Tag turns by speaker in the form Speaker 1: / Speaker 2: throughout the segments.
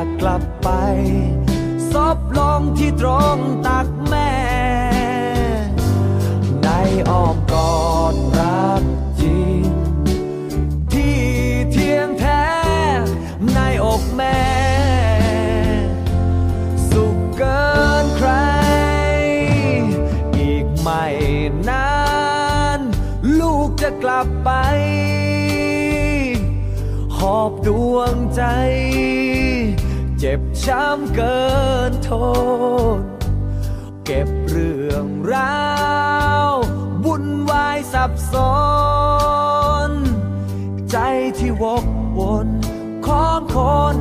Speaker 1: า
Speaker 2: กกลับไปซบลงที่ตรงตักแม่ ในอ้อมกอดรักจริง ที่เที่ยงแท้ ในอกแม่ สุขเกินใคร อีกไม่นาน ลูกจะกลับไป หอบดวงใจ ช้ำเกินทน เก็บเรื่องราววุ่นวายสับสน ใจที่วกวนของคน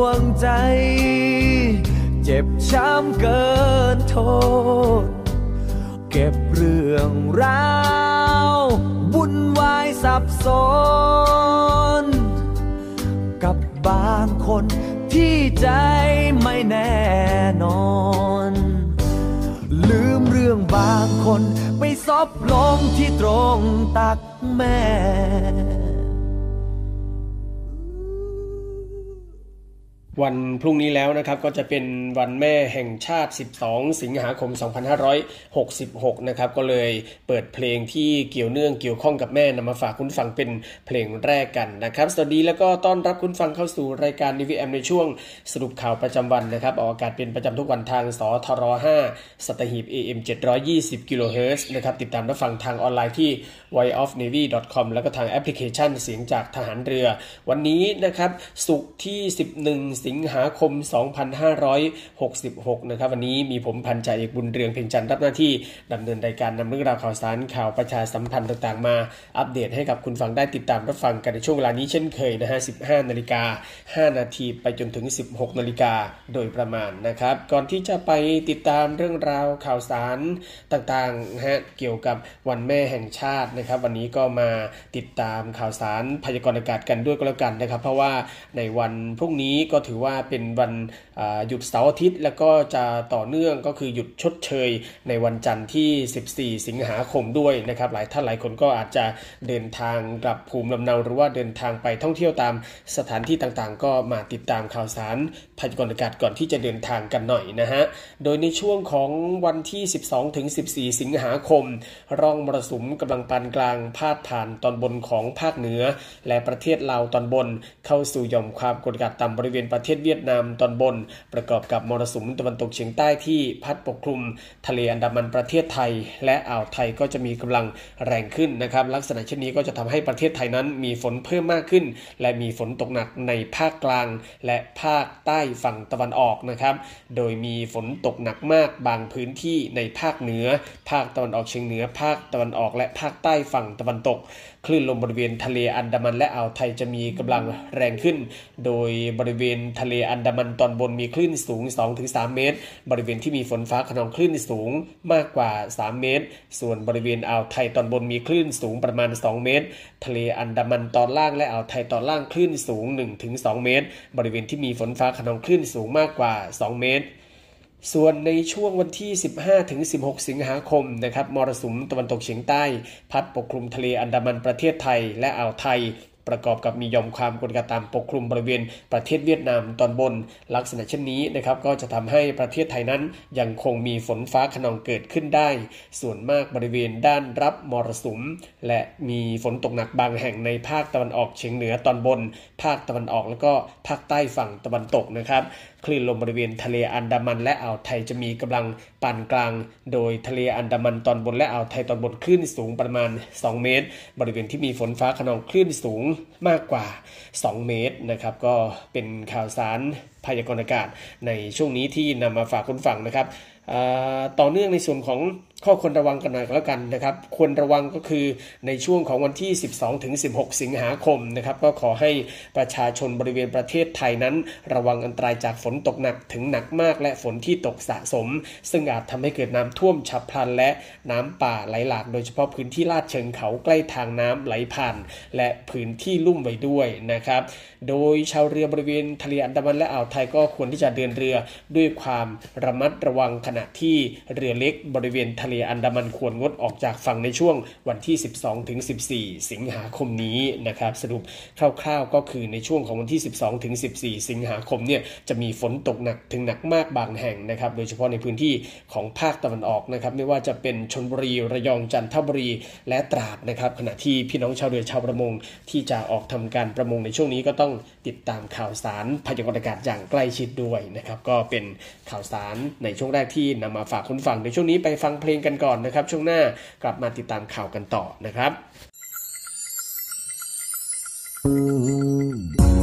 Speaker 2: วงใจ เจ็บช้ำเกินโทษ เก็บเรื่องราววุ่นวายสับสน กับบางคนที่ใจไม่แน่นอน ลืมเรื่องบางคนไปซบลงที่ตรงตักแม่
Speaker 1: วันพรุ่งนี้แล้วนะครับก็จะเป็นวันแม่แห่งชาติ 12 สิงหาคม 2566 นะครับก็เลยเปิดเพลงที่เกี่ยวเนื่องเกี่ยวข้องกับแม่นำมาฝากคุณผู้ฟังเป็นเพลงแรกกันนะครับ สวัสดีแล้วก็ต้อนรับคุณผู้ฟังเข้าสู่รายการดีวีแอมในช่วงสรุปข่าวประจำวันนะครับออกอากาศเป็นประจำทุกวันทางสทร. 5 สัตหีบ AM 720กิโลเฮิรตซ์นะครับติดตามรับฟังทางออนไลน์ที่ voiceofnavy.com แล้วก็ทางแอปพลิเคชันเสียงจากทหารเรือ วันนี้นะครับสุกที่ 11สิงหาคม 2566 นะครับ วันนี้มีผมพันจ่าเอกบุญเรืองเพ็งจันทร์รับหน้าที่ดำเนินรายการนำเรื่องราวข่าวสารข่าวประชาสัมพันธ์ต่างๆ มา อัปเดตให้กับคุณฟังได้ติดตามรับฟังกันในช่วงเวลานี้เช่นเคยนะฮะ 15 นาฬิกา 5 นาทีไปจนถึง 16 นาฬิกาโดยประมาณนะครับ ก่อนที่จะไปติดตามเรื่องราวข่าวสารต่างๆฮะเกี่ยวกับวันแม่แห่งชาตินะครับ วันนี้ก็มาติดตามข่าวสารพยากรณ์อากาศกันด้วยก็แล้วกันนะครับ เพราะว่าในวันพรุ่งนี้ก็ถือว่าเป็นวันหยุดเสาร์อาทิตย์ แล้วก็จะต่อเนื่องก็คือหยุดชดเชยในวันจันทร์ที่ 14 สิงหาคมด้วยนะครับหลายท่านหลายคนก็อาจจะเดินทางกลับภูมิลำเนาหรือว่าเดินทางไปท่องเที่ยวตามสถานที่ต่างๆ ก็มาติดตามข่าวสารพยากรณ์อากาศก่อนที่จะเดินทางกันหน่อยนะฮะโดยในช่วงของวันที่ 12ถึง14 สิงหาคม ร่องมรสุมกำลังปานกลางพาดผ่านตอนบนของภาคเหนือ และประเทศลาวตอนบน เข้าสู่หย่อมความกดอากาศต่ำบริเวณประเททศเวียดนามตอนบน ประกอบกับมรสุมตะวันตกเฉียงใต้ที่พัดปกคลุม ทะเลอันดามันประเทศไทย และอ่าวไทยก็จะมีกำลังแรงขึ้นนะครับ ลักษณะเช่นนี้ก็จะทำให้ประเทศไทยนั้นมีฝนเพิ่มมากขึ้น และมีฝนตกหนักในภาคกลาง และภาคใต้ฝั่งตะวันออกนะครับ โดยมีฝนตกหนักมากบางพื้นที่ในภาคเหนือ ภาคตะวันออกเฉียงเหนือ ภาคตะวันออกและภาคใต้ฝั่งตะวันตกคลื่นลมบริเวณทะเลอันดามันและอ่าวไทยจะมีกำลังแรงขึ้น โดยบริเวณทะเลอันดามันตอนบนมีคลื่นสูง 2-3 เมตร บริเวณที่มีฝนฟ้าขนองคลื่นสูงมากกว่า 3 เมตร ส่วนบริเวณอ่าวไทยตอนบนมีคลื่นสูงประมาณ 2 เมตร ทะเลอันดามันตอนล่างและอ่าวไทยตอนล่างคลื่นสูง 1-2 เมตร บริเวณที่มีฝนฟ้าขนองคลื่นสูงมากกว่า 2 เมตร ส่วนในช่วงวันที่ 15 ถึง 16 สิงหาคมนะครับมรสุมตะวันตกเฉียงใต้ พัดปกคลุมทะเลอันดามันประเทศไทยและอ่าวไทย ประกอบกับมียอมความกดอากาศต่ำปกคลุมบริเวณประเทศเวียดนามตอนบน ลักษณะเช่นนี้นะครับก็จะทำให้ประเทศไทยนั้นยังคงมีฝนฟ้าขนองเกิดขึ้นได้ ส่วนมากบริเวณด้านรับมรสุม และมีฝนตกหนักบางแห่งในภาคตะวันออกเฉียงเหนือตอนบน ภาคตะวันออกแล้วก็ภาคใต้ฝั่งตะวันตกนะครับคลื่นลมบริเวณทะเลอันดามันและอ่าวไทยจะมีกำลังปานกลาง โดยทะเลอันดามันตอนบนและอ่าวไทยตอนบนคลื่นสูงประมาณ 2 เมตร บริเวณที่มีฝนฟ้าขนองคลื่นสูงมากกว่า 2 เมตรนะครับ ก็เป็นข่าวสารพยากรณ์อากาศในช่วงนี้ที่นำมาฝากคุณฟังนะครับต่อเนื่องในส่วนของ ข้อควรระวังกันหน่อยก็แล้วกันนะครับ ควรระวังก็คือในช่วงของวันที่ 12 ถึง 16 สิงหาคมนะครับ ก็ขอให้ประชาชนบริเวณประเทศไทยนั้น ระวังอันตรายจากฝนตกหนักถึงหนักมาก และฝนที่ตกสะสม ซึ่งอาจทำให้เกิดน้ำท่วมฉับพลัน และน้ำป่าไหลหลากโดยเฉพาะพื้นที่ลาดเชิงเขาใกล้ทางน้ำไหลผ่าน และพื้นที่ลุ่มไว้ด้วยนะครับ โดยชาวเรือบริเวณทะเลอันดามันและอ่าวไทยก็ควรที่จะเดินเรือด้วยความระมัดระวังขณะที่เรือเล็กบริเวณทะเลอันดามันควรงดออกจากฝั่งในช่วงวันที่ 12 ถึง 14 สิงหาคมนี้นะครับ สรุปคร่าวๆก็คือในช่วงของวันที่ 12 ถึง 14 สิงหาคมเนี่ยจะมีฝนตกหนักถึงหนักมากบางแห่งนะครับ โดยเฉพาะในพื้นที่ของภาคตะวันออกนะครับ ไม่ว่าจะเป็นชนบุรี ระยอง จันทบุรี และตราดนะครับ ขณะที่พี่น้องชาวเรือชาวประมง ที่จะออกทำการประมงในช่วงนี้ก็ต้องติดตามข่าวสารพยากรณ์อากาศอย่างใกล้ชิดด้วยนะครับ ก็เป็นข่าวสารในช่วงแรกที่นำมาฝากคุณฟังในช่วงนี้ไปฟังเพลงกันก่อนนะครับ ช่วงหน้ากลับมาติดตามข่าวกันต่อนะครับ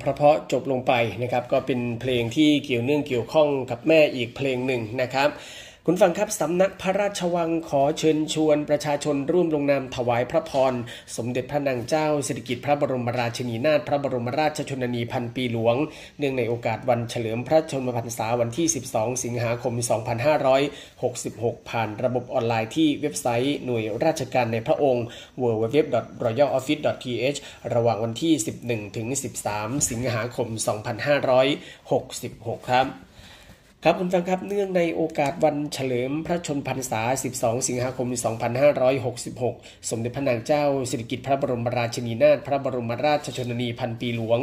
Speaker 1: เพราะๆจบลงไปนะครับ ก็เป็นเพลงที่เกี่ยวเนื่องเกี่ยวข้องกับแม่อีกเพลงหนึ่งนะครับ คุณฟังครับสำนักพระราชวังขอเชิญชวนประชาชนร่วมลงนามถวายพระพร สมเด็จพระนางเจ้าสิริกิติ์พระบรมราชินีนาถพระบรมราชชนนีพันปีหลวง เนื่องในโอกาสวันเฉลิมพระชนมพรรษาวันที่ 12 สิงหาคม 2566 ผ่านระบบออนไลน์ที่เว็บไซต์หน่วยราชการในพระองค์ www.royaloffice.th ระหว่างวันที่ 11 ถึง 13 สิงหาคม 2566 ครับ ครับคุณฟังครับเนื่องในโอกาสวันเฉลิมพระชนพรรษา 12 สิงหาคม 2566 สมเด็จพระนางเจ้าสิริกิติ์พระบรมราชินีนาถพระบรมราชชนนีพันปีหลวง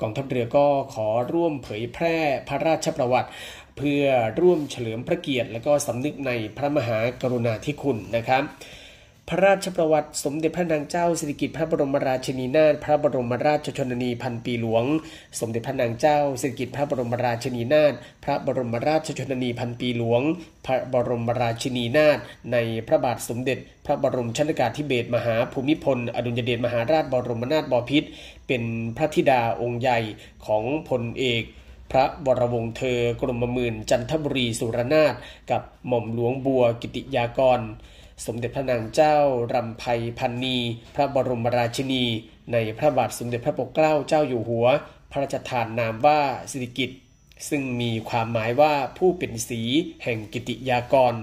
Speaker 1: กองทัพเรือก็ขอร่วมเผยแพร่พระราชประวัติ เพื่อร่วมเฉลิมพระเกียรติ และก็สำนึกในพระมหากรุณาธิคุณนะครับ พระราชประวัติสมเด็จพระนางเจ้าสิริกิติ์พระบรมราชินีนาถพระบรมราชชนนีพันปีหลวง สมเด็จพระนางเจ้าสิริกิติ์พระบรมราชินีนาถพระบรมราชชนนีพันปีหลวง พระบรมราชินีนาถในพระบาทสมเด็จ พระบรมชนกาธิเบศรมหาภูมิพล อดุลยเดชมหาราชบรมนาถบพิตรเป็นพระธิดาองค์ใหญ่ของพลเอกพระบรวงเธอกรมมื่นจันทบุรีสุรนาถกับหม่อมหลวงบัวกิติยากร สมเด็จพระนางเจ้ารำไพพันนี พระบรมราชินี ในพระบาทสมเด็จพระปกเกล้าเจ้าอยู่หัว พระราชทานนามว่าสิริกิตซึ่งมีความหมายว่าผู้เป็นสีแห่งกิติยากร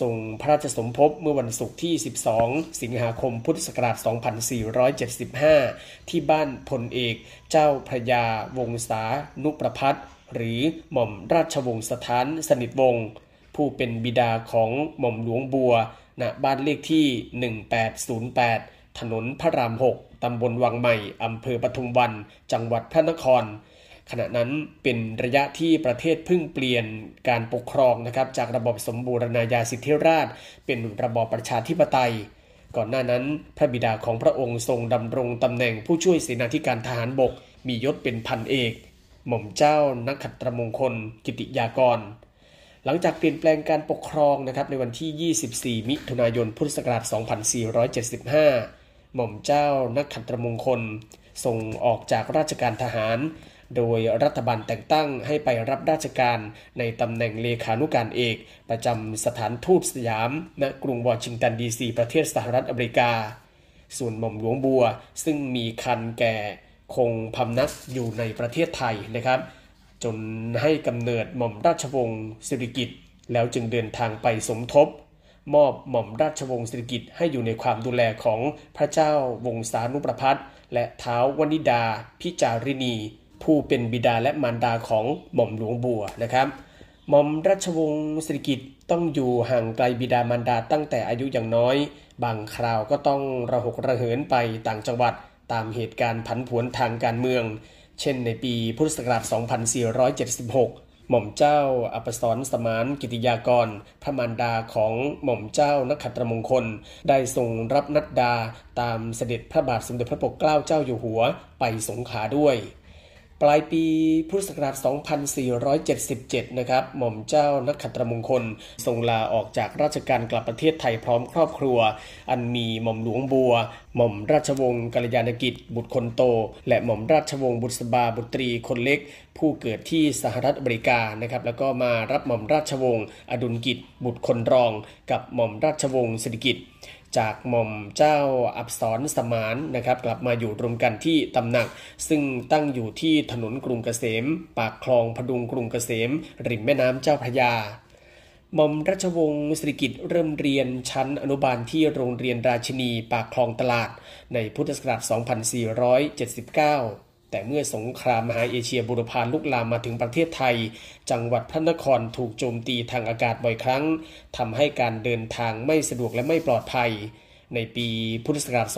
Speaker 1: ทรงพระราชสมภพเมื่อวันศุกร์ที่ 12 สิงหาคม พุทธศักราช 2475 ที่บ้านพลเอก เจ้าพระยาวงศานุประพัฒหรือหม่อมราชวงศ์สถานสนิทวงศ์ผู้เป็นบิดาของหม่อมหลวงบัว ณบ้านเลขที่ 1808 ถนนพระราม 6 ตำบลวังใหม่ อำเภอปทุมวัน จังหวัดพระนคร ขณะนั้นเป็นระยะที่ประเทศเพึ่งเปลี่ยนการปกครองนะครับจากระบบสมบูรณาญาสิทธิราช เป็นระบอบประชาธิปไตยก่อนหน้านั้นพระบิดาของพระองค์ทรงดำรงตำแหน่งผู้ช่วยเสนาธิการทหารบก มียศเป็นพันเอก หม่อมเจ้านักขัตรมงคล กิติยากร หลังจากเปลี่ยนแปลงการปกครองนะครับในวันที่ 24 มิถุนายน พุทธศักราช 2475 หม่อมเจ้านักขัตรมงคลส่งออกจากราชการทหาร โดยรัฐบาลแต่งตั้งให้ไปรับราชการในตำแหน่งเลขานุการเอก ประจำสถานทูตสยามณกรุงวอชิงตันดีซีประเทศสหรัฐอเมริกา ส่วนหม่อมหลวงบัวซึ่งมีคันแก่คงพำนักอยู่ในประเทศไทยนะครับ จนให้กำเนิดหม่อมราชวงศ์สิริกิติ์แล้วจึงเดินทางไปสมทบ มอบหม่อมราชวงศ์สิริกิติ์ให้อยู่ในความดูแลของพระเจ้าวงศานุประพัฒน์และเท้าวนิดาพิจารินีผู้เป็นบิดาและมารดาของหม่อมหลวงบัวนะครับหม่อมราชวงศ์สิริกิติ์ต้องอยู่ห่างไกลบิดามารดาตั้งแต่อายุอย่างน้อย บางคราวก็ต้องระหกระเหินไปต่างจังหวัดตามเหตุการณ์ผันผวนทางการเมือง เช่นในปีพุทธศักราช 2476 หม่อมเจ้าอปสรสมานกิติยากร พระมารดาของหม่อมเจ้านักขัตรมงคล ได้ทรงรับนัดดาตามเสด็จพระบาทสมเด็จพระปกเกล้าเจ้าอยู่หัวไปสงขาด้วย ปลายปีพุทธศักราช 2477 นะครับ หม่อมเจ้านักขัตรมงคล ทรงลาออกจากราชการกลับประเทศไทยพร้อมครอบครัว อันมีหม่อมหลวงบัว หม่อมราชวงศ์กัลยาณกิจ บุตรคนโต และหม่อมราชวงศ์บุษบาบุตรีคนเล็ก ผู้เกิดที่สหรัฐอเมริกา นะครับ แล้วก็มารับหม่อมราชวงศ์อดุลกิจ บุตรคนรอง กับหม่อมราชวงศ์สิริกิจ จากหม่อมเจ้าอับสรสมานนะครับกลับมาอยู่รวมกันที่ตำหนัก ซึ่งตั้งอยู่ที่ถนนกรุงเกษม ปากคลองพดุงกรุงเกษม ริมแม่น้ำเจ้าพระยาหม่อมราชวงศ์สิริกิติ์เริ่มเรียนชั้นอนุบาลที่โรงเรียนราชินีปากคลองตลาดในพุทธศักราช 2479 แต่เมื่อสงครามมหาเอเชียบุรพาลุกลามมาถึงประเทศไทย จังหวัดพระนครถูกโจมตีทางอากาศบ่อยครั้งทำให้การเดินทางไม่สะดวกและไม่ปลอดภัย ในปีพุทธศักราช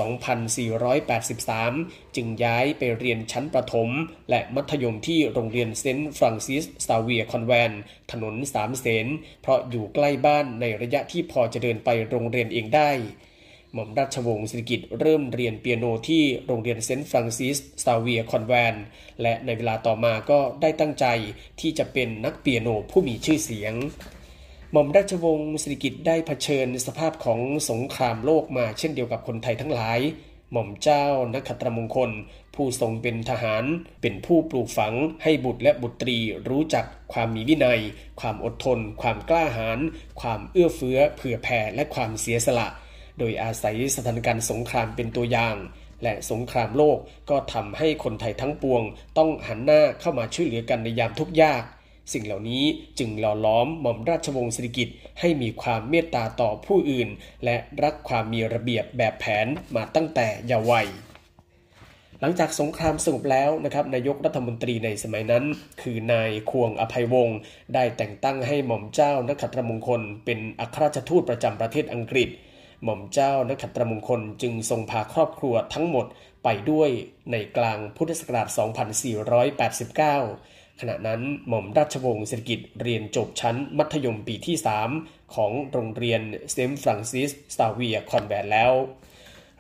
Speaker 1: 2483 จึงย้ายไปเรียนชั้นประถม และมัธยมที่โรงเรียนเซนต์ฟรังซิสซาเวียคอนแวนต์ถนนสามเสนเพราะอยู่ใกล้บ้านในระยะที่พอจะเดินไปโรงเรียนเองได้ หม่อมราชวงศ์สิริกิติ์เริ่มเรียนเปียโนที่โรงเรียนเซนต์ฟรังซิสซาเวียคอนแวน และในเวลาต่อมาก็ได้ตั้งใจที่จะเป็นนักเปียโนผู้มีชื่อเสียง หม่อมราชวงศ์สิริกิติ์ได้เผชิญสภาพของสงครามโลกมาเช่นเดียวกับคนไทยทั้งหลาย หม่อมเจ้านักขัตรมงคล ผู้ทรงเป็นทหาร เป็นผู้ปลูกฝังให้บุตรและบุตรีรู้จักความมีวินัย ความอดทน ความกล้าหาญความเอื้อเฟื้อเผื่อแผ่และความเสียสละ โดยอาศัยสถานการณ์สงครามเป็นตัวอย่าง และสงครามโลกก็ทำให้คนไทยทั้งปวง ต้องหันหน้าเข้ามาช่วยเหลือกันในยามทุกข์ยาก สิ่งเหล่านี้จึงหล่อล้อมหม่อมราชวงศ์สิริกิติ์ให้มีความเมตตาต่อผู้อื่น และรักความมีระเบียบแบบแผนมาตั้งแต่เยาว์วัยหลังจากสงครามสงบแล้วนะครับนายกรัฐมนตรีในสมัยนั้น คือนายควงอภัยวงศ์ได้แต่งตั้งให้หม่อมเจ้านักขัตรมงคล เป็นอัครราชทูตประจำประเทศอังกฤษ หม่อมเจ้านักขัตรมงคลจึงทรงพาครอบครัวทั้งหมดไปด้วยในกลางพุทธศักราช 2489 ขณะนั้นหม่อมราชวงศ์เศรษฐกิจเรียนจบชั้นมัธยมปีที่ 3 ของโรงเรียนเซมฟรังซิสสตาเวียคอนแวนแล้ว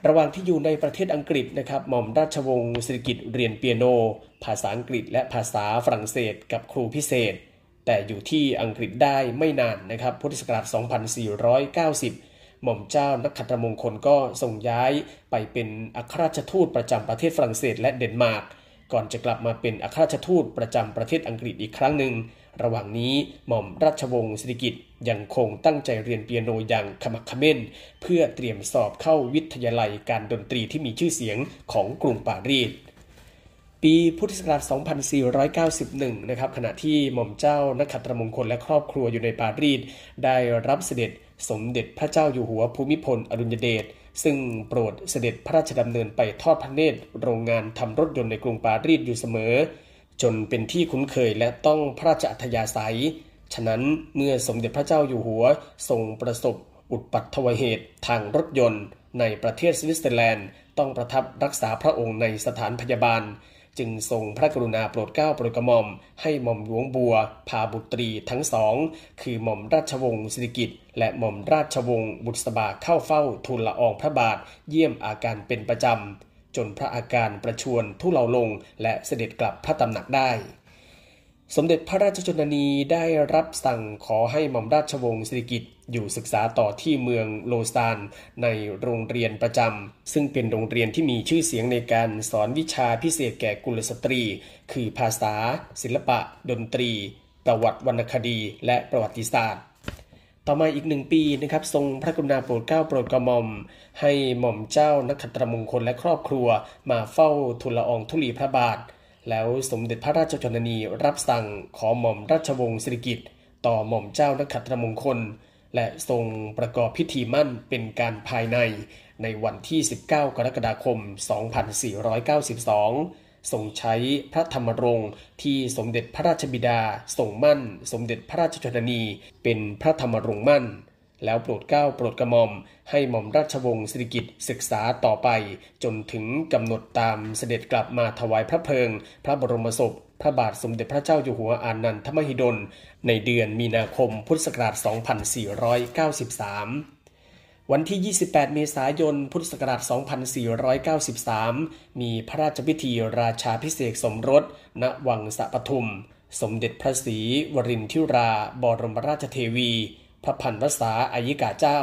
Speaker 1: ระหว่างที่อยู่ในประเทศอังกฤษนะครับหม่อมราชวงศ์เศรษฐกิจเรียนเปียโน ภาษาอังกฤษและภาษาฝรั่งเศสกับครูพิเศษ แต่อยู่ที่อังกฤษได้ไม่นานนะครับพุทธศักราช 2490 หม่อมเจ้านักขัตมงคลก็ส่งย้ายไปเป็นอัครราชทูตประจำประเทศฝรั่งเศสและเดนมาร์กก่อนจะกลับมาเป็นอัครราชทูตประจำประเทศอังกฤษอีกครั้งหนึ่ง ระหว่างนี้หม่อมราชวงศ์สิริกิติ์ยังคงตั้งใจเรียนเปียโนอย่างขมักขม้น เพื่อเตรียมสอบเข้าวิทยาลัยการดนตรีที่มีชื่อเสียงของกรุงปารีสปีพุทธศักราช 2491 นะครับขณะที่หม่อมเจ้านักขัตรมงคลและครอบครัวอยู่ในปารีสได้รับเสด็จ สมเด็จพระเจ้าอยู่หัวภูมิพลอดุลยเดชซึ่งโปรดเสด็จพระราชดำเนินไปทอดพระเนตรโรงงานทำรถยนต์ในกรุงปารีสอยู่เสมอ จนเป็นที่คุ้นเคยและต้องพระราชอัธยาศัย ฉะนั้นเมื่อสมเด็จพระเจ้าอยู่หัวทรงประสบอุปัตถวเหตุทางรถยนต์ ในประเทศสวิตเซอร์แลนด์ ต้องประทับรักษาพระองค์ในสถานพยาบาล จึงทรงพระกรุณาโปรดเกล้าโปรดกระหม่อม ให้หม่อมหลวงบัว พาบุตรีทั้งสอง คือหม่อมราชวงศ์สิริกิติ์ และหม่อมราชวงศ์บุษบาเข้าเฝ้าทูลละอองพระบาทเยี่ยมอาการเป็นประจำ จนพระอาการประชวนทุเลาลงและเสด็จกลับพระตำหนักได้ สมเด็จพระราชชนนีได้รับสั่งขอให้หม่อมราชวงศ์สิริกิติ์อยู่ศึกษาต่อที่เมืองโลซานในโรงเรียนประจำ ซึ่งเป็นโรงเรียนที่มีชื่อเสียงในการสอนวิชาพิเศษแก่กุลสตรี คือภาษา ศิลปะ ดนตรี ประวัติวรรณคดี และประวัติศาสตร์ ต่อมาอีกหนึ่งปีนะครับทรงพระกรุณาโปรดเกล้าโปรดกระหม่อม ให้หม่อมเจ้านักขัตรมงคลและครอบครัว มาเฝ้าทูลละอองธุลีพระบาท แล้วสมเด็จพระราชชนนีรับสั่งขอหม่อมราชวงศ์สิริกิติ์ต่อหม่อมเจ้านักขัตรมงคล และทรงประกอบพิธีมั่นเป็นการภายในในวันที่ 19 กรกฎาคม 2492 ทรงใช้พระธรรมรงค์ที่สมเด็จพระราชบิดาทรงมั่น สมเด็จพระราชชนนี เป็นพระธรรมรงค์มั่น แล้วโปรดเกล้าโปรดกระหม่อม ให้หม่อมราชวงศ์สิริกิติ์ศึกษาต่อไป จนถึงกำหนดตามเสด็จกลับมาถวายพระเพลิง พระบรมศพพระบาทสมเด็จพระเจ้าอยู่หัวอานันทมหิดล ในเดือนมีนาคมพุทธศักราช 2493 วันที่ 28 เมษายน พุทธศักราช 2493 มีพระราชพิธีราชาพิเศษสมรส ณ วังสะปทุม สมเด็จพระศรีวรินทิรา บรมราชเทวี พระพันวษาอายิกาเจ้า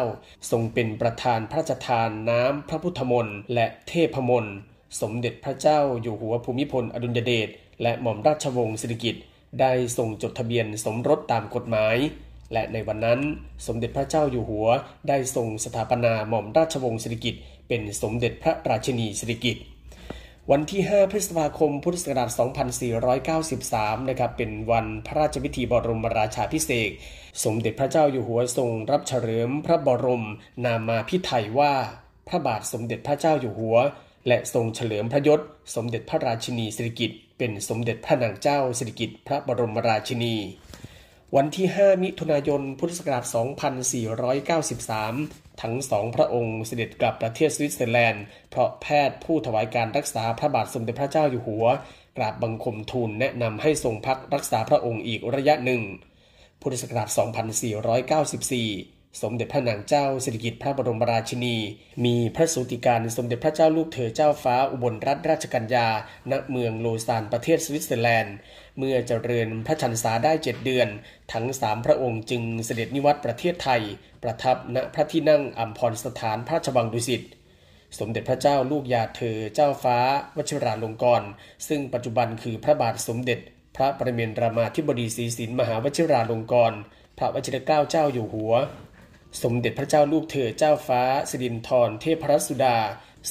Speaker 1: ทรงเป็นประธานพระราชทานน้ำพระพุทธมนต์และเทพมนต์ สมเด็จพระเจ้าอยู่หัวภูมิพลอดุลยเดช และหม่อมราชวงศ์สิริกิติ์ได้ทรงจดทะเบียนสมรสตามกฎหมาย และในวันนั้นสมเด็จพระเจ้าอยู่หัวได้ทรงสถาปนาหม่อมราชวงศ์สิริกิติ์เป็นสมเด็จพระราชินีสิริกิติ์วันที่ 5 พฤษภาคม พุทธศักราช 2493 นะครับ เป็นวันพระราชพิธีบรมราชาพิเศษ สมเด็จพระเจ้าอยู่หัวทรงรับเฉลิมพระบรม นามาพิไทยว่า พระบาทสมเด็จพระเจ้าอยู่หัว และทรงเฉลิมพระยศ สมเด็จพระราชินีสิริกิติ์ เป็นสมเด็จพระนางเจ้าสิริกิติ์พระบรมราชินี วันที่ 5 มิถุนายน พุทธศักราช 2493 ทั้งสองพระองค์เสด็จกลับประเทศสวิตเซอร์แลนด์ เพราะแพทย์ผู้ถวายการรักษาพระบาทสมเด็จพระเจ้าอยู่หัว กราบบังคมทูลแนะนำให้ทรงพักรักษาพระองค์อีกระยะหนึ่ง พุทธศักราช 2494 สมเด็จพระนางเจ้าสิริกิติ์พระบรมราชินี มีพระสุติการสมเด็จพระเจ้าลูกเธอเจ้าฟ้าอุบลรัตนราชกัญญา ณ เมืองโลซานประเทศสวิตเซอร์แลนด์ เมื่อเจริญพระชันษาได้เจ็ดเดือน ทั้งสามพระองค์จึงเสด็จนิวัตประเทศไทย ประทับณพระที่นั่งอัมพรสถานพระราชวังดุสิตสมเด็จพระเจ้าลูกยาเธอเจ้าฟ้าวชิราลงกรณ์ซึ่งปัจจุบันคือพระบาทสมเด็จ พระประเมนรามาธิบดีศรีสินมหาวชิราลงกรณ์พระวชิรเกล้าเจ้าอยู่หัว สมเด็จพระเจ้าลูกเธอเจ้าฟ้า สิรินธรเทพรัสุดา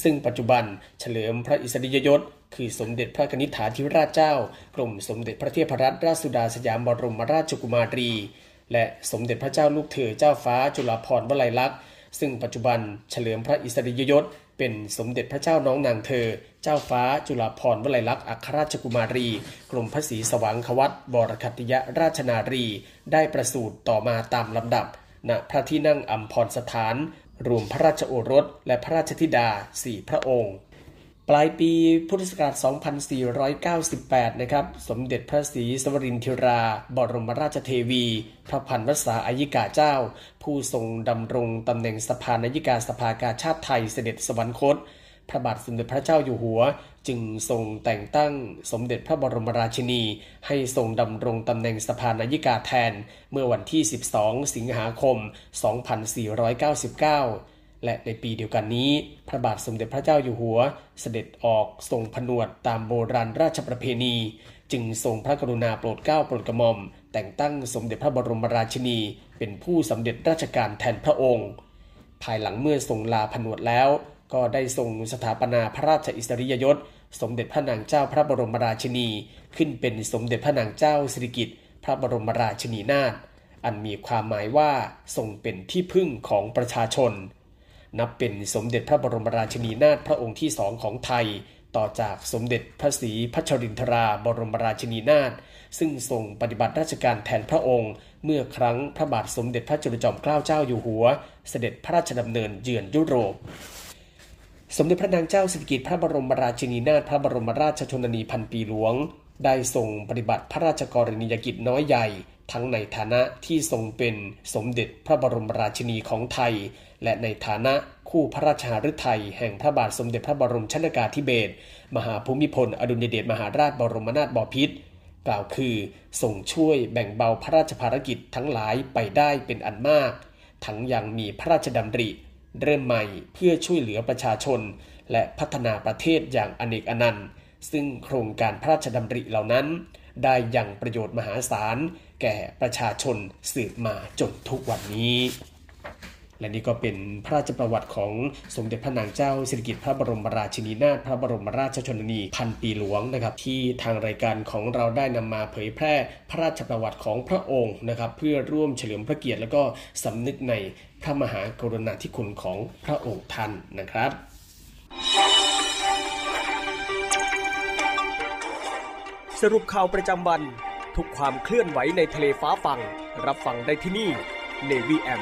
Speaker 1: ซึ่งปัจจุบันเฉลิมพระอิสริยยศ คือสมเด็จพระกนิษฐาธิราชเจ้ากรมสมเด็จพระเทพรัตนราชสุดาสยามบรมราชกุมารี และสมเด็จพระเจ้าลูกเธอเจ้าฟ้าจุฬาภรณ์วลัยลักษณ์ซึ่งปัจจุบันเฉลิมพระอิสริยยศ เป็นสมเด็จพระเจ้าน้องนางเธอ เจ้าฟ้าจุฬาภรณ์วลัยลักษณ์อัครราชกุมารี กรมพระศรีสว่างควัตบรคัติยราชนารี ได้ประสูติต่อมาตามลำดับ ณพระที่นั่งอัมพรสถาน รวมพระราชโอรส และพระราชธิดาสี่พระองค์ ปลายปีพุทธศักราช 2498 นะครับ สมเด็จพระศรีสวรินทรา บรมราชเทวี พระพันวษาอายิกาเจ้า ผู้ทรงดำรงตำแหน่งสภานายิกาสภากาชาติไทยเสด็จสวรรคต พระบาทสมเด็จพระเจ้าอยู่หัว จึงทรงแต่งตั้งสมเด็จพระบรมราชินี ให้ทรงดำรงตำแหน่งสภานายิกาแทน เมื่อวันที่ 12 สิงหาคม 2499 และในปีเดียวกันนี้ พระบาทสมเด็จพระเจ้าอยู่หัว เสด็จออกทรงผนวดตามโบราณราชประเพณี จึงทรงพระกรุณาโปรดเกล้าโปรดกระหม่อม แต่งตั้งสมเด็จพระบรมราชินี เป็นผู้สำเร็จราชการแทนพระองค์ ภายหลังเมื่อทรงลาผนวดแล้ว ก็ได้ทรงสถาปนาพระราชอิสริยยศ สมเด็จพระนางเจ้าพระบรมราชินี ขึ้นเป็นสมเด็จพระนางเจ้าสิริกิติ์พระบรมราชินีนาถอันมีความหมายว่าทรงเป็นที่พึ่งของประชาชน นับเป็นสมเด็จพระบรมราชินีนาถพระองค์ที่สองของไทย ต่อจากสมเด็จพระศรีพัชรินทราบรมราชินีนาถซึ่งทรงปฏิบัติราชการแทนพระองค์ เมื่อครั้งพระบาทสมเด็จพระจุลจอมเกล้าเจ้าอยู่หัว เสด็จพระราชดำเนินเยือนยุโรป สมเด็จพระนางเจ้าสิริกิติ์พระบรมราชินีนาถพระบรมราชชนนีพันปีหลวง ได้ทรงปฏิบัติพระราชกรณียกิจน้อยใหญ่ ทั้งในฐานะที่ทรงเป็นสมเด็จพระบรมราชินีของไทย และในฐานะคู่พระราชหฤทัยแห่งพระบาทสมเด็จพระบรมชนากาธิเบศรมหาภูมิพล อดุลยเดชมหาราชบรมนาถบพิตรกล่าวคือทรงช่วยแบ่งเบาพระราชภารกิจทั้งหลายไปได้เป็นอันมาก ทั้งยังมีพระราชดำริ เริ่มใหม่เพื่อช่วยเหลือประชาชน และพัฒนาประเทศอย่างอเนกอนันต์ ซึ่งโครงการพระราชดำริเหล่านั้น ได้ยังประโยชน์มหาศาล แก่ประชาชนสืบมาจนทุกวันนี้ และนี่ก็เป็นพระราชประวัติของสมเด็จพระนางเจ้าสิริกิติ์พระบรมราชินีนาถพระบรมราชชนนีพันปีหลวงนะครับ ที่ทางรายการของเราได้นำมาเผยแพร่พระราชประวัติของพระองค์นะครับ เพื่อร่วมเฉลิมพระเกียรติแล้วก็สำนึกในพระมหากรุณาธิคุณของพระองค์ท่านนะครับ
Speaker 2: สรุปข่าวประจำวัน ทุกความเคลื่อนไหวในทะเลฟ้าฟัง รับฟังได้ที่นี่ Navy M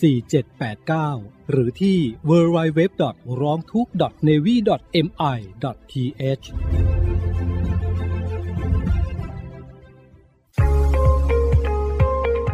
Speaker 3: 4789 หรือที่ www. ร้องทุก navy mi th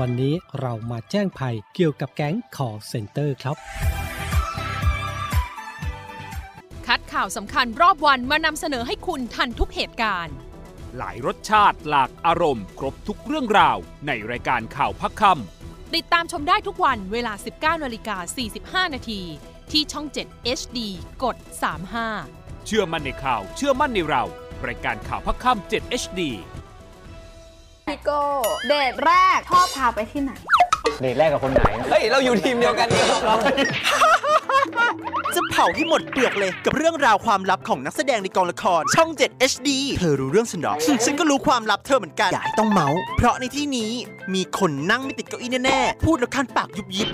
Speaker 3: วันนี้เรามาแจ้งภัยเกี่ยวกับแก๊ง call center ครับ
Speaker 4: คัดข่าวสำคัญรอบวันมานำเสนอให้คุณทันทุกเหตุการณ์
Speaker 5: หลายรสชาติหลากอารมณ์ ครบทุกเรื่องราว ในรายการข่าวพักค
Speaker 4: ติดตามชมได้ทุกวันเวลา 19นาฬิกา45 นาที ที่ช่อง 7 HD กด 35ำ
Speaker 5: เชื่อมั่นในข่าว เชื่อมั่นในเรา รายการข่าวพักคำ7 HD
Speaker 6: พี่โก้เดทแรกชอบพาไปที่ไหน
Speaker 7: เดทแรกกับคนไหน เฮ้ย เราอยู่ทีมเดียวกันนี่ครับ
Speaker 8: จะเผาให้หมดเปลือกเลยกับเรื่องราวความลับของนักแสดงในกองละคร ช่อง 7 HD เธอรู้เรื่องฉันหรอ ฉันก็รู้ความลับเธอเหมือนกัน อย่าให้ต้องเมาส์เพราะในที่นี้มีคนนั่งไม่ติดเก้าอี้แน่ๆ พูดแล้วคันปากยุบยิบ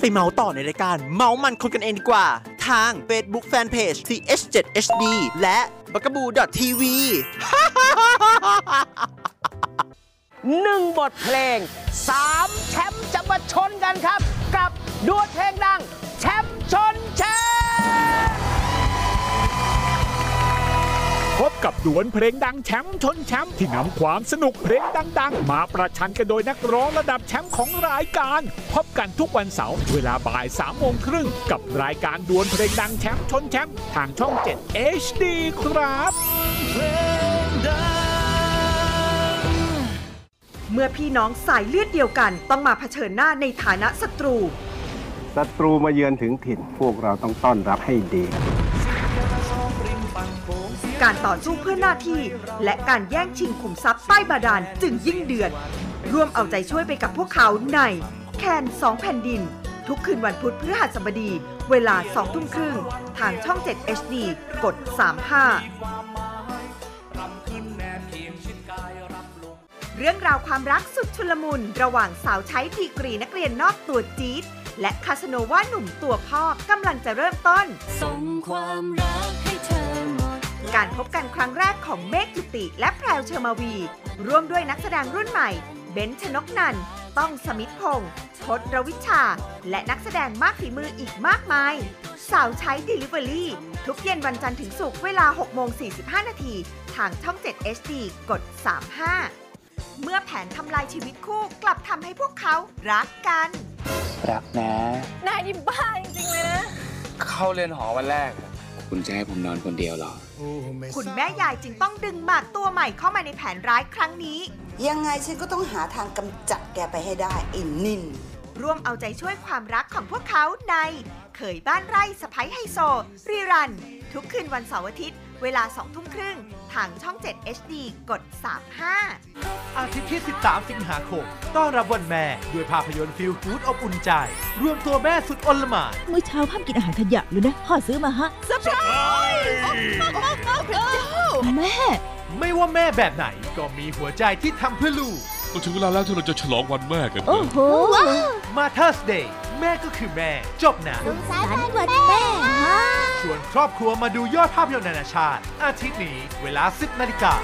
Speaker 8: ไปเมาส์ต่อในรายการ เมาส์มันคนกันเองดีกว่า ทาง Facebook Fanpage TH7HD และ b u g a b o o TV
Speaker 7: หนึ่งบทเพลงสามแชมป์จะมาชนกันครับ กับดวลเพลงดัง แชมป์ชนแชมป์
Speaker 5: พบกับดวลเพลงดังแชมป์ชนแชมป์ที่นำความสนุกเพลงดัง ๆ มาประชันกันโดยนักร้องระดับแชมป์ของรายการ พบกันทุกวันเสาร์เวลาบ่าย3โมงครึ่งกับรายการดวลเพลงดังแชมป์ชนแชมป์ทางช่อง 7 HD ครับ
Speaker 9: เมื่อพี่น้องสายเลือดเดียวกัน ต้องมาเผชิญหน้าในฐานะศัตรู
Speaker 10: ศัตรูมาเยือนถึงถิ่น พวกเราต้องต้อนรับให้ดี
Speaker 9: การต่อสู้เพื่อหน้าที่ และการแย่งชิงขุมทรัพย์ใต้บาดาลจึงยิ่งเดือด ร่วมเอาใจช่วยไปกับพวกเขาใน แคนสองแผ่นดิน ทุกคืนวันพุธพฤหัสบดี เวลาสองทุ่มครึ่งทางช่อง 7 HD กด 35 เรื่องราวความรักสุดชุลมุน ระหว่างสาวใช้ดีกรีนักเรียนนอกตัวจี๊ดและคาสโนว่าหนุ่มตัวพ่อกำลังจะเริ่มต้น
Speaker 11: ส่งความรักให้เธอหมด
Speaker 9: การพบกันครั้งแรกของเมฆจุติและแพรวเฌอมาวีร์ ร่วมด้วยนักแสดงรุ่นใหม่ เบนซ์ชนกนันท์ต้องสมิธพงศ์พศรวิชา และนักแสดงมากฝีมืออีกมากมาย สาวใช้ Delivery ทุกเย็นวันจันทร์ถึงศุกร์เวลา6โมง45 นาที ทางช่อง 7 HD กด 35 เมื่อแผนทำลายชีวิตคู่กลับทำให้พวกเขารักกัน
Speaker 12: รักนะ
Speaker 6: นายนี่บ้าจริง ๆ เลยนะ
Speaker 12: เข้าเรียนหอวันแรก คุณจะให้ผมนอนคนเดียวเหรอ
Speaker 9: คุณแม่ยายจึงต้องดึงหมากตัวใหม่เข้ามาในแผนร้ายครั้งนี้
Speaker 13: ยังไงฉันก็ต้องหาทางกำจัดแกไปให้ได้ไอินนิน
Speaker 9: ร่วมเอาใจช่วยความรักของพวกเขาใน เขยบ้านไร่สะพ้ยไฮโซ รีรัน ทุกคืนวันเสาร์อาทิตย์ เวลาสองทุ่มครึ่ง ทางช่อง 7 HD กด 35
Speaker 14: อาทิตย์ที่ 13 สิงหาคม ต้อนรับวันแม่ ด้วยภาพยนตร์ feel good อบอุ่นใจ รวมตัวแม่สุดอลหม่าน
Speaker 15: มื้อเช้าห้ามกินอาหารขยะเลยนะ พ่อซื้อมาฮะเซอร์ไพรส์แม่
Speaker 14: ไม่ว่าแม่แบบไหนก็มีหัวใจที่ทำเพื่อลูก
Speaker 16: ก็ถึงเวลาแล้วที่เราจะฉลองวันแม่กัน
Speaker 15: โอ้โ Mother's
Speaker 14: Day แม่ก็คือแม่ จบหนัง
Speaker 15: สายพันธุ์แม่
Speaker 14: ชวนครอบครัวมาดูยอดภาพยนตร์นานาชาติ อาทิตย์นี้เวลา 10นาฬิ
Speaker 17: กา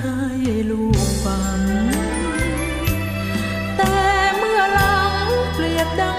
Speaker 17: ให้ลูกฟัง แต่เมื่อหลังเปรียบดัง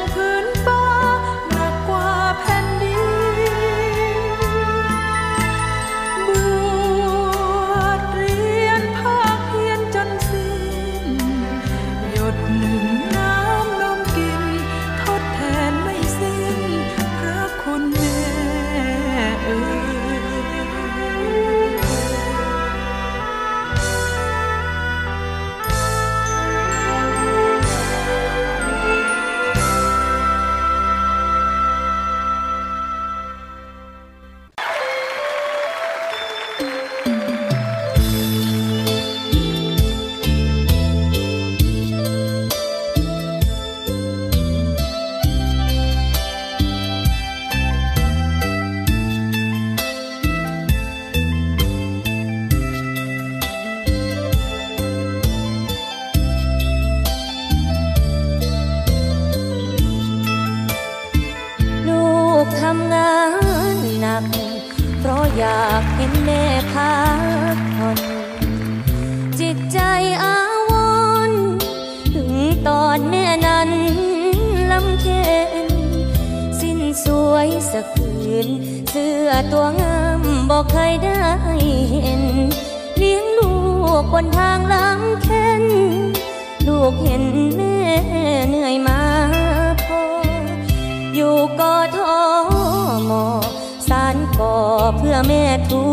Speaker 17: านก่อ
Speaker 18: เพื่อแม่ทุ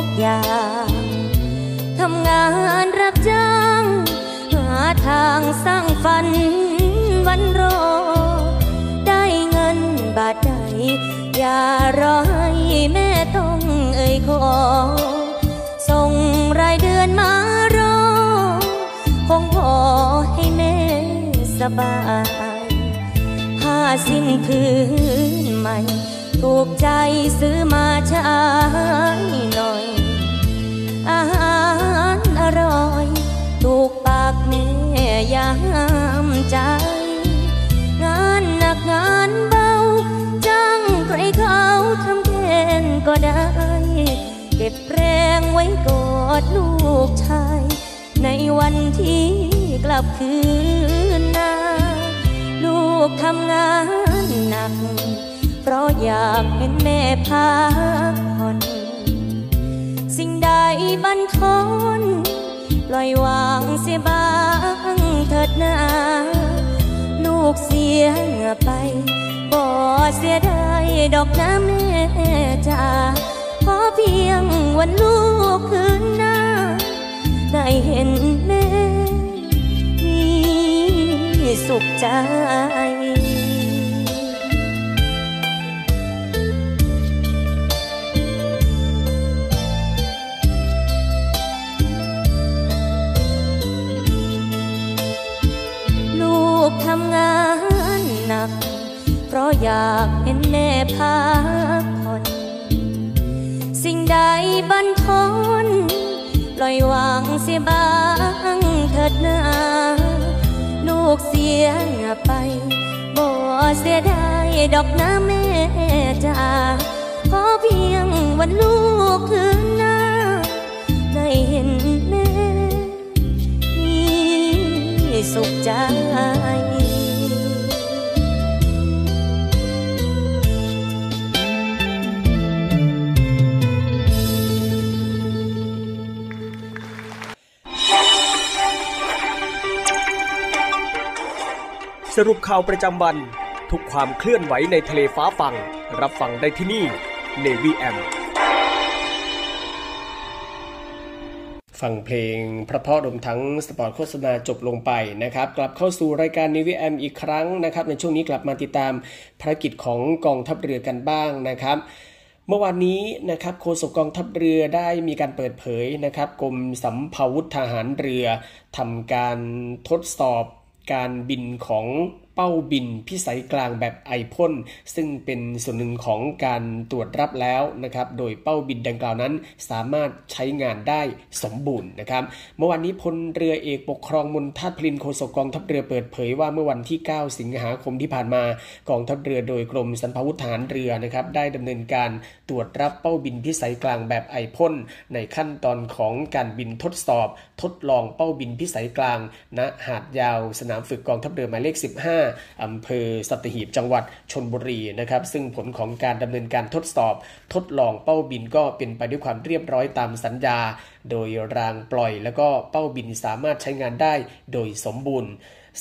Speaker 18: กอย่างทำงานรับจ้าง หาทางสร้างฝันวันรอ ได้เงินบาทใดอย่ารอให้แม่ต้องเอ่ยขอ ส่งรายเดือนมารอ คงพอให้แม่สบายผ้าสิ้นพื้นใหม่ ถูกใจซื้อมาใช้หน่อย อาหารอร่อย ถูกปากแม่ยามใจ งานหนักงานเบาจ้างใครเขาทำแทนก็ได้ เก็บแรงไว้กอดลูกชาย ในวันที่กลับคืนนา ลูกทำงานหนัก เพราะอยากเห็นแม่พักผ่อน สิ่งใดบันทอนปล่อยวางเสียบ้างเถิดนาลูกเสียเหงื่อไป บ่เสียดายดอกน้ำแม่จ้าขอเพียงวันลูกคืนหน้า ได้เห็นแม่มีสุขใจากเห็นแม่พักผ่อนสิ่งใดบันทอนปล่อยวางเสียบ้างเถิดนาลูกเสียงไปบ่เสียดายดอกน้ำแม่จ้าขอเพียงวันลูกคืนหน้าได้เห็นแม่มีสุขใจ
Speaker 1: สรุปข่าวประจำวัน ทุกความเคลื่อนไหวในทะเลฟ้าฟัง รับฟังได้ที่นี่ Navy AM ฟังเพลงเพราะๆรวมทั้งสปอร์ตโฆษณาจบลงไปนะครับ กลับเข้าสู่รายการ Navy AM อีกครั้งนะครับ ในช่วงนี้กลับมาติดตามภารกิจของกองทัพเรือกันบ้างนะครับเมื่อวานนี้นะครับโฆษกกองทัพเรือได้มีการเปิดเผยนะครับกรมสรรพาวุธทหารเรือทำการทดสอบ การบินของ เป้าบินพิสัยกลางแบบไอพ่นซึ่งเป็นส่วนหนึ่งของการตรวจรับแล้วนะครับโดยเป้าบินดังกล่าวนั้น สามารถใช้งานได้สมบูรณ์นะครับเมื่อวันนี้พลเรือเอกปกครองมนทัพพลินโฆษกกองทัพเรือเปิดเผยว่าเมื่อวันที่ 9 สิงหาคมที่ผ่านมากองทัพเรือโดยกรมสรรพาวุธทหารเรือนะครับได้ดำเนินการตรวจรับเป้าบินพิสัยกลางแบบไอพ่นในขั้นตอนของการบินทดสอบ ทดลองเป้าบินพิสัยกลางณหาดยาวสนามฝึกกองทัพเรือหมายเลข 15อำเภอสัตหีบจังหวัดชนบุรีนะครับ ซึ่งผลของการดำเนินการทดสอบ ทดลองเป้าบินก็เป็นไปด้วยความเรียบร้อยตามสัญญา โดยรางปล่อย แล้วก็เป้าบินสามารถใช้งานได้โดยสมบูรณ์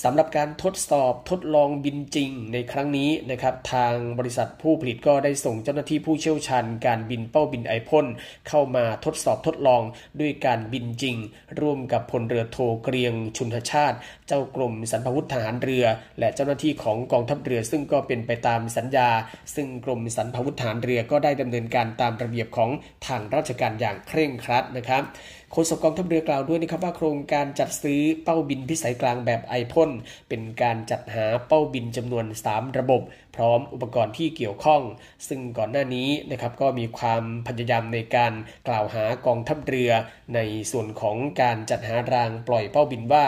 Speaker 1: สำหรับการทดสอบทดลองบินจริงในครั้งนี้นะครับทางบริษัทผู้ผลิตก็ได้ส่งเจ้าหน้าที่ผู้เชี่ยวชาญการบินเป้าบินไอพ่นเข้ามาทดสอบทดลองด้วยการบินจริง ร่วมกับพลเรือโทเกรียงชุนทชาติ เจ้ากรมสรรพวุธทหารเรือ และเจ้าหน้าที่ของกองทัพเรือ ซึ่งก็เป็นไปตามสัญญา ซึ่งกรมสรรพวุธทหารเรือก็ได้ดำเนินการตามระเบียบของทางราชการอย่างเคร่งครัดนะครับ โฆษกกองทัพเรือกล่าวด้วยนะครับว่าโครงการจัดซื้อเป้าบินพิสัยกลางแบบไอพ่นเป็นการจัดหาเป้าบินจำนวน 3 ระบบ พร้อมอุปกรณ์ที่เกี่ยวข้อง ซึ่งก่อนหน้านี้นะครับก็มีความพยายามในการกล่าวหากองทัพเรือ ในส่วนของการจัดหารางปล่อยเป้าบินว่า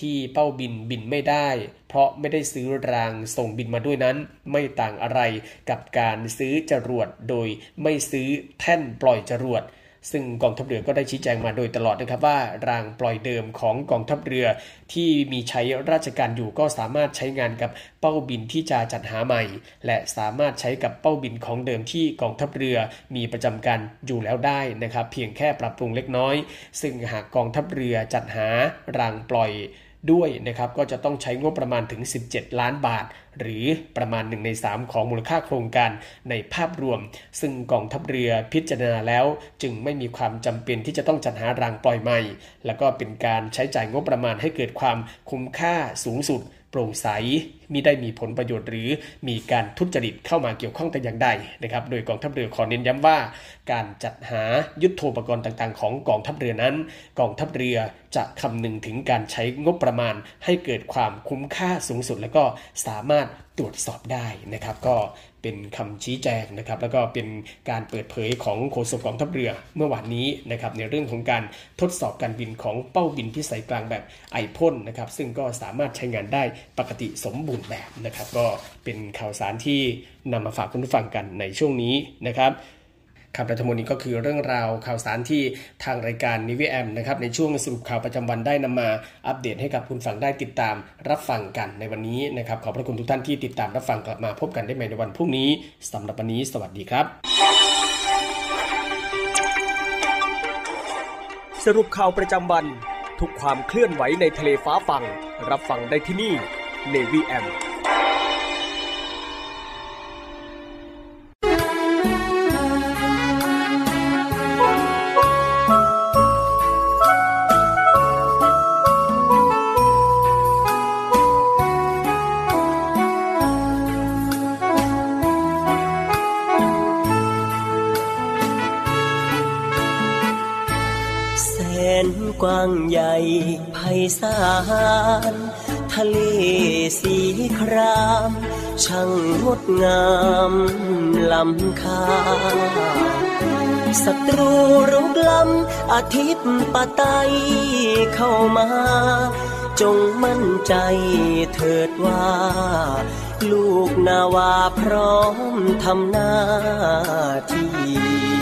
Speaker 1: ที่เป้าบินบินไม่ได้ เพราะไม่ได้ซื้อรางส่งบินมาด้วยนั้น ไม่ต่างอะไรกับการซื้อจรวดโดยไม่ซื้อแท่นปล่อยจรวด ซึ่งกองทัพเรือก็ได้ชี้แจงมาโดยตลอดนะครับว่ารางปล่อยเดิมของกองทัพเรือที่มีใช้ราชการอยู่ก็สามารถใช้งานกับเป้าบินที่จะจัดหาใหม่ และสามารถใช้กับเป้าบินของเดิมที่กองทัพเรือมีประจำการอยู่แล้วได้นะครับ เพียงแค่ปรับปรุงเล็กน้อย ซึ่งหากกองทัพเรือจัดหารางปล่อย ด้วยนะครับก็จะต้องใช้งบประมาณถึง 17 ล้านบาท หรือประมาณ 1 ใน 3 ของมูลค่าโครงการในภาพรวม ซึ่งกองทัพเรือพิจารณาแล้วจึงไม่มีความจำเป็นที่จะต้องจัดหารางปล่อยใหม่ แล้วก็เป็นการใช้จ่ายงบประมาณให้เกิดความคุ้มค่าสูงสุด โปร่งใสมิได้มีผลประโยชน์หรือมีการทุจริตเข้ามาเกี่ยวข้องแต่อย่างใดนะครับ โดยกองทัพเรือขอเน้นย้ำว่า การจัดหายุทโธปกรณ์ต่างๆ ของกองทัพเรือนั้น กองทัพเรือจะคำนึงถึงการใช้งบประมาณ ให้เกิดความคุ้มค่าสูงสุด และก็สามารถตรวจสอบได้นะครับ ก็ เป็นคำชี้แจงนะครับ แล้วก็เป็นการเปิดเผยของโฆษกกองทัพเรือเมื่อวานนี้นะครับในเรื่องของการทดสอบการบินของเป้าบินพิสัยกลางแบบไอพ่นนะครับ ซึ่งก็สามารถใช้งานได้ปกติสมบูรณ์แบบนะครับ ก็เป็นข่าวสารที่นำมาฝากคุณผู้ฟังกันในช่วงนี้นะครับ ครับและทั้งหมดนี้ก็คือเรื่องราวข่าวสารที่ทางรายการนิวแอมนะครับในช่วงสรุปข่าวประจำวันได้นำมาอัปเดตให้กับคุณฟังได้ติดตามรับฟังกันในวันนี้นะครับขอบพระคุณทุกท่านที่ติดตามรับฟังกลับมาพบกันได้ใหม่ในวันพรุ่งนี้สำหรับวันนี้ สวัสดีครับ
Speaker 19: สรุปข่าวประจำวัน ทุกความเคลื่อนไหวในทะเลฟ้าฟัง รับฟังได้ที่นี่ Navy M
Speaker 20: ไพศาลทะเลสีคราม ช่างงดงามล้ำค่าศัตรูรุกล้ำอาทิตย์ปะไตเข้ามา จงมั่นใจเถิดว่า ลูกนาวาพร้อมทำหน้าที่